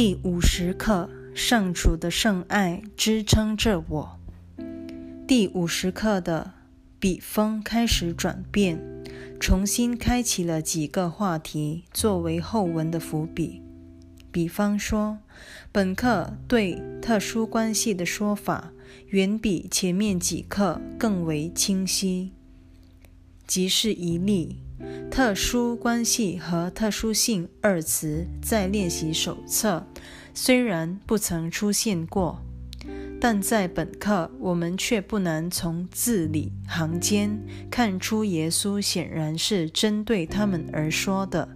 第五十课：上主的圣爱支撑着我。第五十课的笔锋开始转变，重新开启了几个话题作为后文的伏笔。比方说，本课对特殊关系的说法远比前面几课更为清晰。即是一例，特殊关系和特殊性二词在练习手册虽然不曾出现过，但在本课我们却不难从字里行间看出，耶稣显然是针对他们而说的。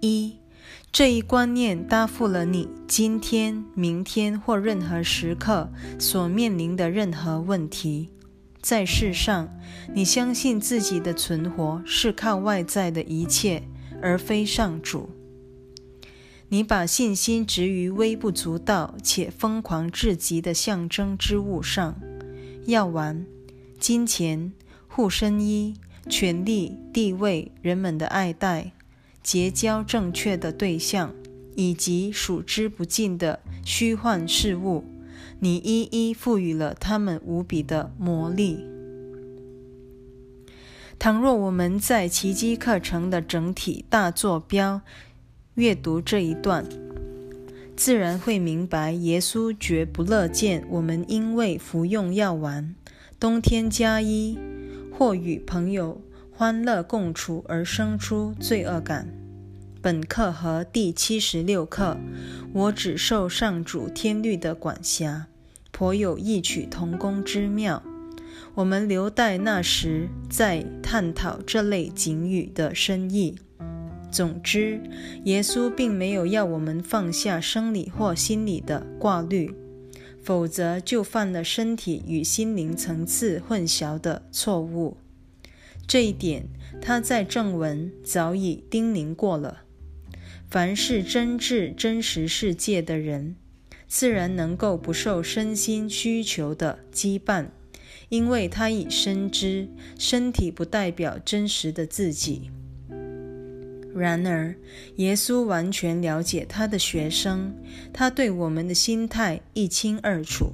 一，这一观念答复了你今天、明天或任何时刻所面临的任何问题。在世上，你相信自己的存活是靠外在的一切，而非上主。你把信心置于微不足道且疯狂至极的象征之物上：药丸、金钱、护身衣、权力、地位、人们的爱戴、结交正确的对象，以及数之不尽的虚幻事物。你一一赋予了他们无比的魔力。倘若我们在奇迹课程的整体大坐标阅读这一段，自然会明白，耶稣绝不乐见我们因为服用药丸、冬天加衣或与朋友欢乐共处而生出罪恶感。本课和第七十六课，我只受上主天律的管辖。颇有异曲同工之妙，我们留待那时再探讨这类警语的深意。总之，耶稣并没有要我们放下生理或心理的挂虑，否则就犯了身体与心灵层次混淆的错误。这一点，他在正文早已叮咛过了。凡是真挚真实世界的人。自然能够不受身心需求的羁绊，因为他已深知身体不代表真实的自己。然而，耶稣完全了解他的学生，他对我们的心态一清二楚，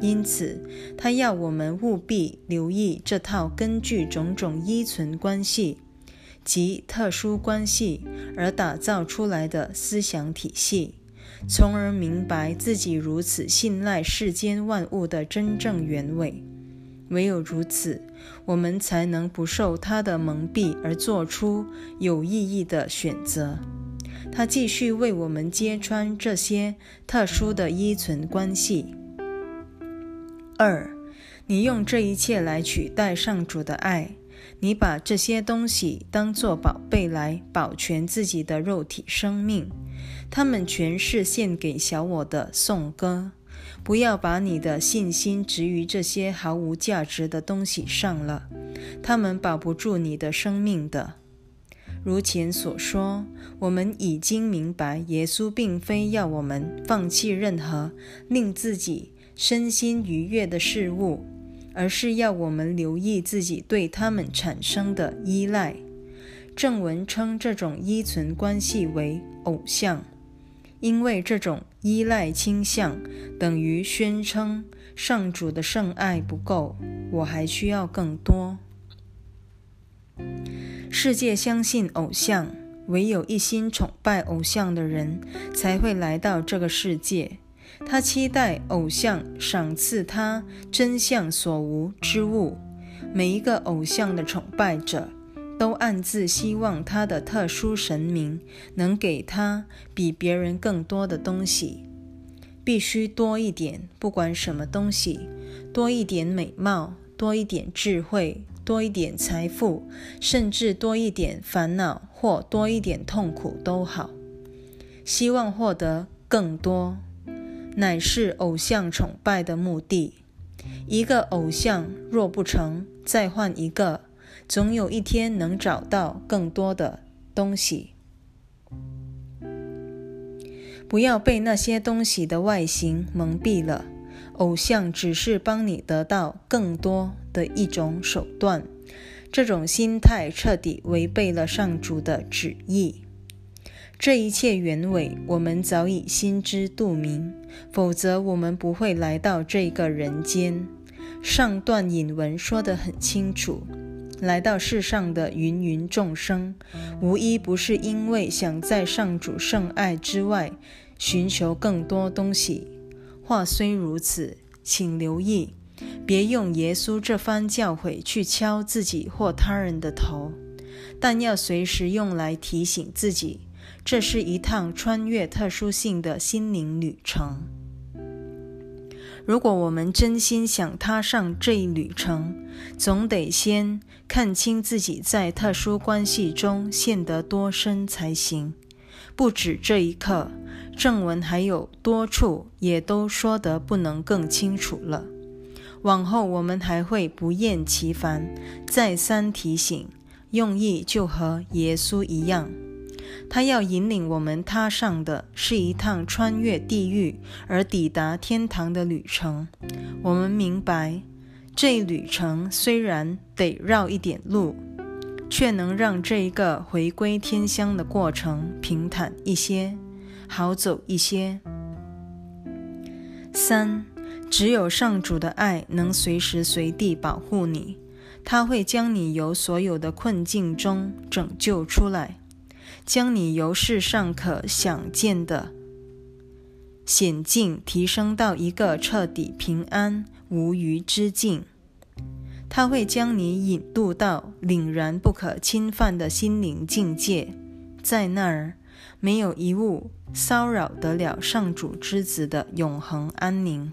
因此他要我们务必留意这套根据种种依存关系及特殊关系而打造出来的思想体系。从而明白自己如此信赖世间万物的真正原委。唯有如此，我们才能不受他的蒙蔽而做出有意义的选择。他继续为我们揭穿这些特殊的依存关系。二，你用这一切来取代上主的爱，你把这些东西当作宝贝来保全自己的肉体生命。他们全是献给小我的颂歌。不要把你的信心置于这些毫无价值的东西上了，他们保不住你的生命的。如前所说，我们已经明白，耶稣并非要我们放弃任何令自己身心愉悦的事物，而是要我们留意自己对他们产生的依赖。正文称这种依存关系为偶像。因为这种依赖倾向等于宣称上主的圣爱不够，我还需要更多。世界相信偶像，唯有一心崇拜偶像的人才会来到这个世界。他期待偶像赏赐他真相所无之物。每一个偶像的崇拜者。都暗自希望他的特殊神明能给他比别人更多的东西，必须多一点，不管什么东西，多一点美貌，多一点智慧，多一点财富，甚至多一点烦恼或多一点痛苦都好。希望获得更多，乃是偶像崇拜的目的。一个偶像若不成，再换一个。总有一天能找到更多的东西。不要被那些东西的外形蒙蔽了。偶像只是帮你得到更多的一种手段。这种心态彻底违背了上主的旨意。这一切原委，我们早已心知肚明，否则我们不会来到这个人间。上段引文说得很清楚。来到世上的芸芸众生，无一不是因为想在上主圣爱之外寻求更多东西。话虽如此，请留意，别用耶稣这番教诲去敲自己或他人的头，但要随时用来提醒自己，这是一趟穿越特殊性的心灵旅程。如果我们真心想踏上这一旅程，总得先看清自己在特殊关系中陷得多深才行。不止这一刻，正文还有多处也都说得不能更清楚了。往后我们还会不厌其烦，再三提醒，用意就和耶稣一样。他要引领我们踏上的是一趟穿越地狱而抵达天堂的旅程。我们明白，这旅程虽然得绕一点路，却能让这一个回归天乡的过程平坦一些，好走一些。三，只有上主的爱能随时随地保护你，他会将你由所有的困境中拯救出来。将你由世上可想见的险境提升到一个彻底平安无虞之境，他会将你引渡到凛然不可侵犯的心灵境界，在那儿没有一物骚扰得了上主之子的永恒安宁。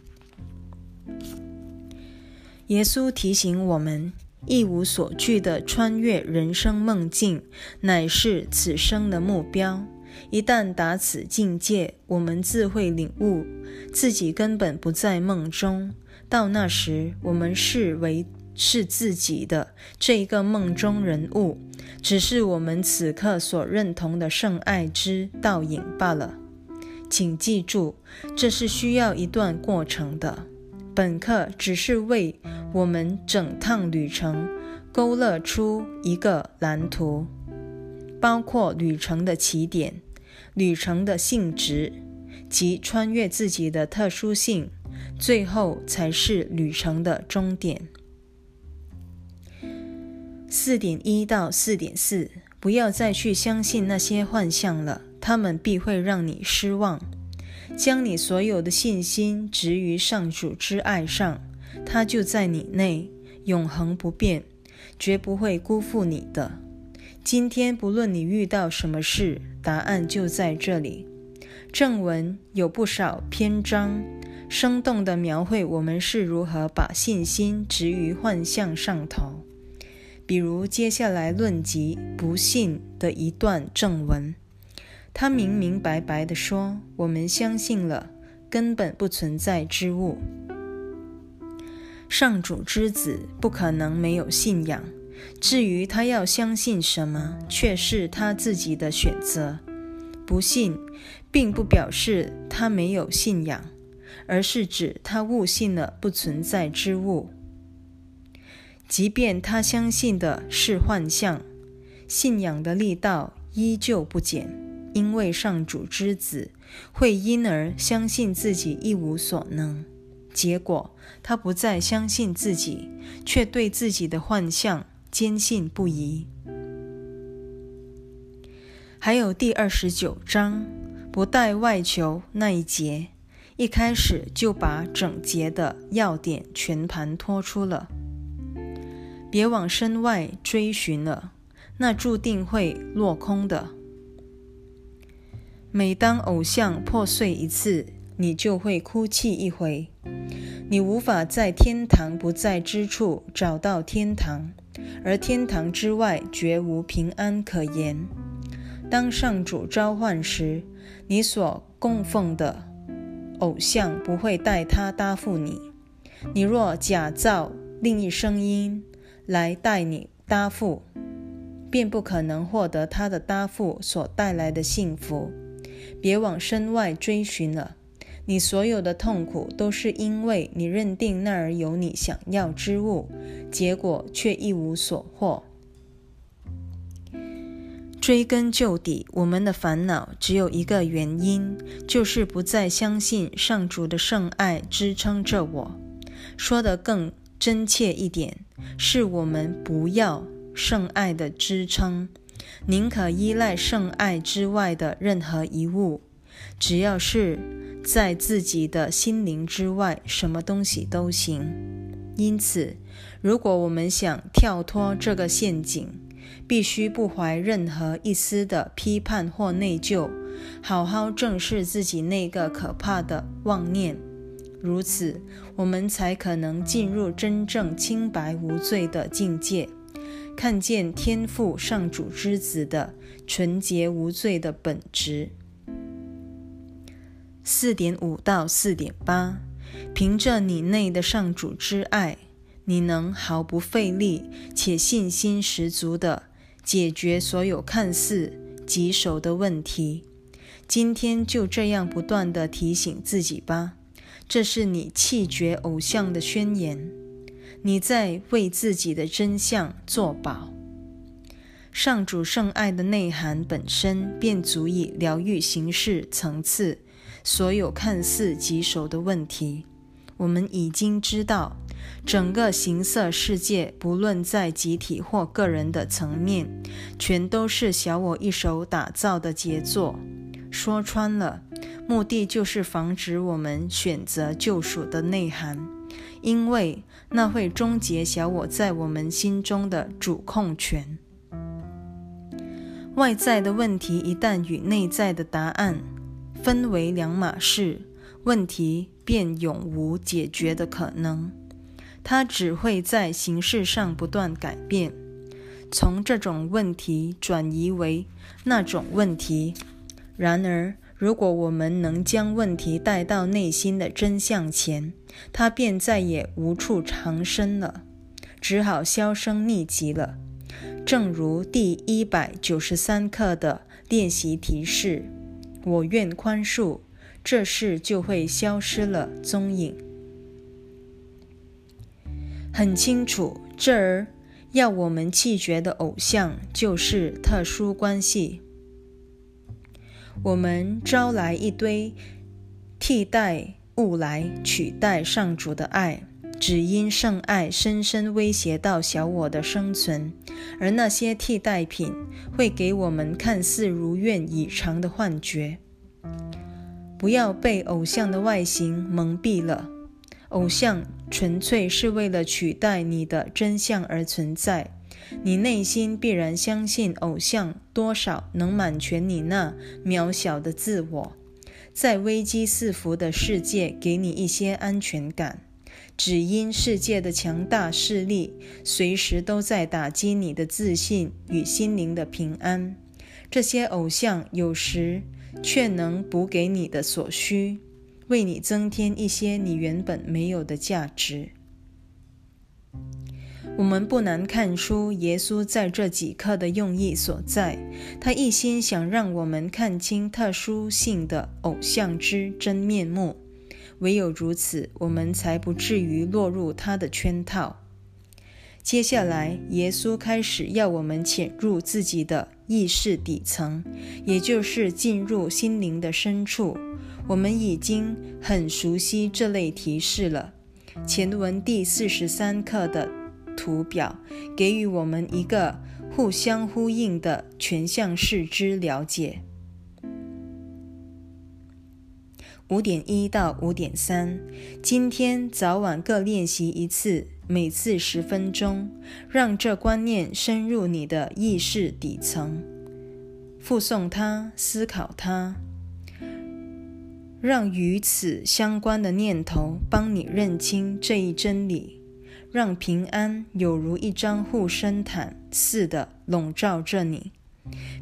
耶稣提醒我们。一无所惧的穿越人生梦境，乃是此生的目标。一旦达此境界，我们自会领悟自己根本不在梦中。到那时，我们视为是自己的这一个梦中人物，只是我们此刻所认同的圣爱之倒影罢了。请记住，这是需要一段过程的。本课只是为我们整趟旅程勾勒出一个蓝图，包括旅程的起点、旅程的性质及穿越自己的特殊性，最后才是旅程的终点。四点一到四点四，不要再去相信那些幻象了，他们必会让你失望。将你所有的信心植于上主之爱上，他就在你内，永恒不变，绝不会辜负你的。今天不论你遇到什么事，答案就在这里。正文有不少篇章，生动地描绘我们是如何把信心植于幻象上头。比如接下来论及不信的一段正文。他明明白白地说：“我们相信了根本不存在之物，上主之子不可能没有信仰。至于他要相信什么，却是他自己的选择。不信，并不表示他没有信仰，而是指他误信了不存在之物。即便他相信的是幻象，信仰的力道依旧不减。”因为上主之子会因而相信自己一无所能，结果他不再相信自己，却对自己的幻象坚信不疑。还有第二十九章不带外求那一节，一开始就把整节的要点全盘托出了。别往身外追寻了，那注定会落空的。每当偶像破碎一次，你就会哭泣一回。你无法在天堂不在之处找到天堂，而天堂之外绝无平安可言。当上主召唤时，你所供奉的偶像不会代他答复你。你若假造另一声音来代你答复，便不可能获得他的答复所带来的幸福。别往身外追寻了，你所有的痛苦都是因为你认定那儿有你想要之物，结果却一无所获。追根究底，我们的烦恼只有一个原因，就是不再相信上主的圣爱支撑着我。说得更真切一点，是我们不要圣爱的支撑，宁可依赖圣爱之外的任何一物，只要是在自己的心灵之外，什么东西都行。因此，如果我们想跳脱这个陷阱，必须不怀任何一丝的批判或内疚，好好正视自己那个可怕的妄念。如此，我们才可能进入真正清白无罪的境界，看见天父上主之子的纯洁无罪的本质。四点五到四点八，凭着你内的上主之爱，你能毫不费力且信心十足的。解决所有看似棘手的问题。今天就这样不断地提醒自己吧，这是你弃绝偶像的宣言。你在为自己的真相作保。上主圣爱的内涵本身便足以疗愈形式层次所有看似棘手的问题。我们已经知道。整个形色世界，不论在集体或个人的层面，全都是小我一手打造的杰作。说穿了，目的就是防止我们选择救赎的内涵，因为那会终结小我在我们心中的主控权。外在的问题一旦与内在的答案分为两码事，问题便永无解决的可能。它只会在形式上不断改变，从这种问题转移为那种问题。然而，如果我们能将问题带到内心的真相前，它便再也无处藏身了，只好销声匿迹了。正如第一百九十三课的练习提示：“我愿宽恕”，这事就会消失了踪影。很清楚，这儿要我们弃绝的偶像就是特殊关系。我们招来一堆替代物来取代上主的爱，只因圣爱深深威胁到小我的生存，而那些替代品会给我们看似如愿以偿的幻觉。不要被偶像的外形蒙蔽了。偶像纯粹是为了取代你的真相而存在，你内心必然相信偶像多少能满全你那渺小的自我，在危机四伏的世界给你一些安全感，只因世界的强大势力随时都在打击你的自信与心灵的平安。这些偶像有时却能补给你的所需。为你增添一些你原本没有的价值。我们不难看出耶稣在这几课的用意所在，他一心想让我们看清特殊性的偶像之真面目，唯有如此，我们才不至于落入他的圈套。接下来，耶稣开始要我们潜入自己的意识底层，也就是进入心灵的深处。我们已经很熟悉这类提示了。前文第四十三课的图表给予我们一个互相呼应的全向视之了解。五点一到五点三，今天早晚各练习一次，每次十分钟，让这观念深入你的意识底层，附送它，思考它。让与此相关的念头帮你认清这一真理，让平安有如一张护身毯似的笼罩着你。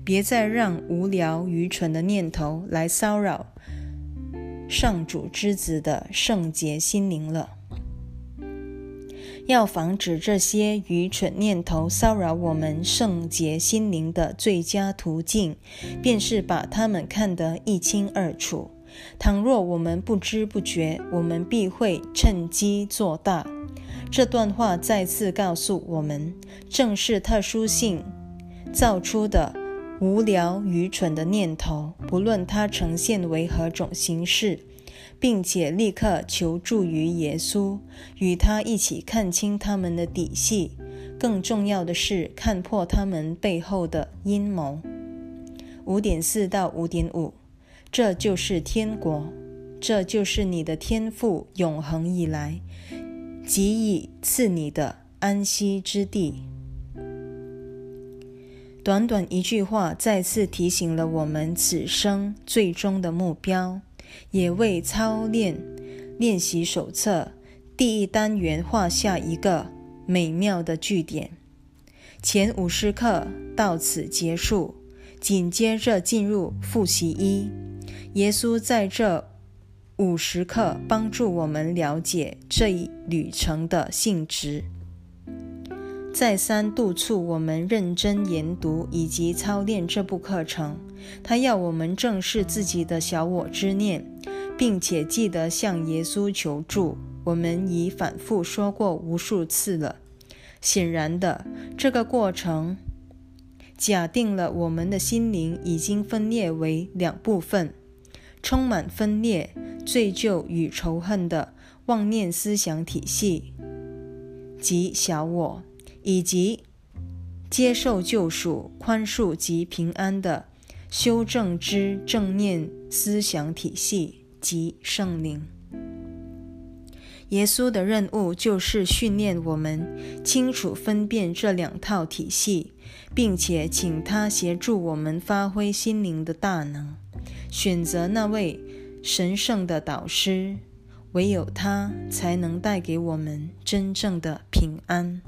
别再让无聊愚蠢的念头来骚扰上主之子的圣洁心灵了。要防止这些愚蠢念头骚扰我们圣洁心灵的最佳途径，便是把它们看得一清二楚。倘若我们不知不觉，我们必会趁机做大。这段话再次告诉我们，正是特殊性造出的无聊愚蠢的念头，不论它呈现为何种形式，并且立刻求助于耶稣，与他一起看清他们的底细。更重要的是，看破他们背后的阴谋。五点四到五点五，这就是天国，这就是你的天赋，永恒以来即已赐你的安息之地。短短一句话，再次提醒了我们此生最终的目标，也为操练练习手册第一单元画下一个美妙的句点。前五十课到此结束。紧接着进入复习一，耶稣在这五十课帮助我们了解这一旅程的性质，再三督促我们认真研读以及操练这部课程。他要我们正视自己的小我之念，并且记得向耶稣求助。我们已反复说过无数次了。显然的，这个过程。假定了我们的心灵已经分裂为两部分，充满分裂、罪疚与仇恨的妄念思想体系，即小我，以及接受救赎、宽恕及平安的修正之正念思想体系，即圣灵。耶稣的任务就是训练我们清楚分辨这两套体系，并且请他协助我们发挥心灵的大能，选择那位神圣的导师唯有他才能带给我们真正的平安。